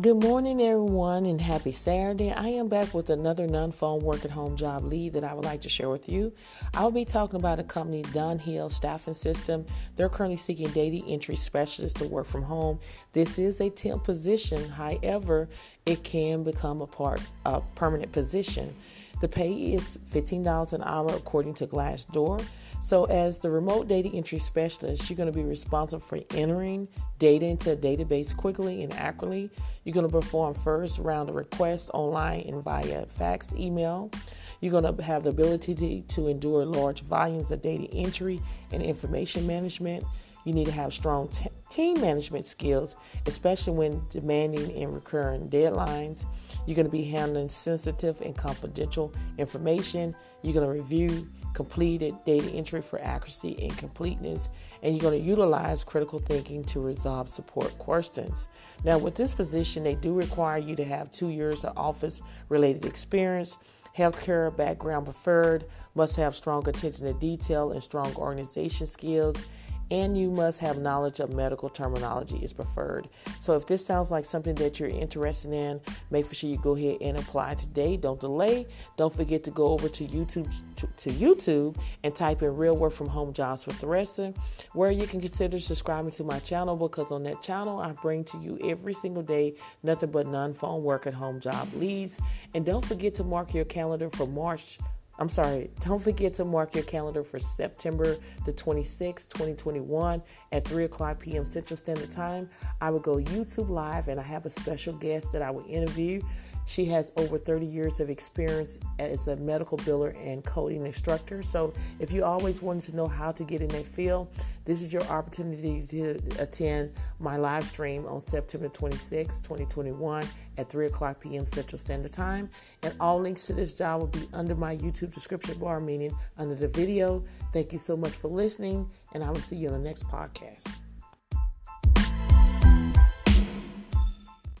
Good morning, everyone, and happy Saturday. I am back with another non phone work at home job lead that I would like to share with you. I'll be talking about a company, Dunhill Staffing System. They're currently seeking data entry specialists to work from home. This is a temp position, however, it can become a part a permanent position. The pay is $15 an hour according to Glassdoor. So, as the remote data entry specialist, you're going to be responsible for entering data into a database quickly and accurately. You're going to perform first round of requests online and via fax, email. You're going to have the ability to, to endure large volumes of data entry and information management. You need to have strong t- team management skills, especially when demanding and recurring deadlines. You're going to be handling sensitive and confidential information. You're going to review completed data entry for accuracy and completeness, and you're going to utilize critical thinking to resolve support questions. Now, with this position, they do require you to have two years of office related experience, healthcare background preferred, must have strong attention to detail and strong organization skills and you must have knowledge of medical terminology is preferred. So if this sounds like something that you're interested in, make sure you go ahead and apply today. Don't delay. Don't forget to go over to YouTube to, to YouTube and type in real work from home jobs with Theresa, where you can consider subscribing to my channel because on that channel I bring to you every single day nothing but non-phone work at home job leads. And don't forget to mark your calendar for March I'm sorry, don't forget to mark your calendar for September the 26th, 2021 at 3 o'clock p.m. Central Standard Time. I will go YouTube Live and I have a special guest that I will interview. She has over 30 years of experience as a medical biller and coding instructor. So, if you always wanted to know how to get in that field, this is your opportunity to attend my live stream on September 26, 2021 at 3 o'clock p.m. Central Standard Time. And all links to this job will be under my YouTube description bar, meaning under the video. Thank you so much for listening, and I will see you on the next podcast.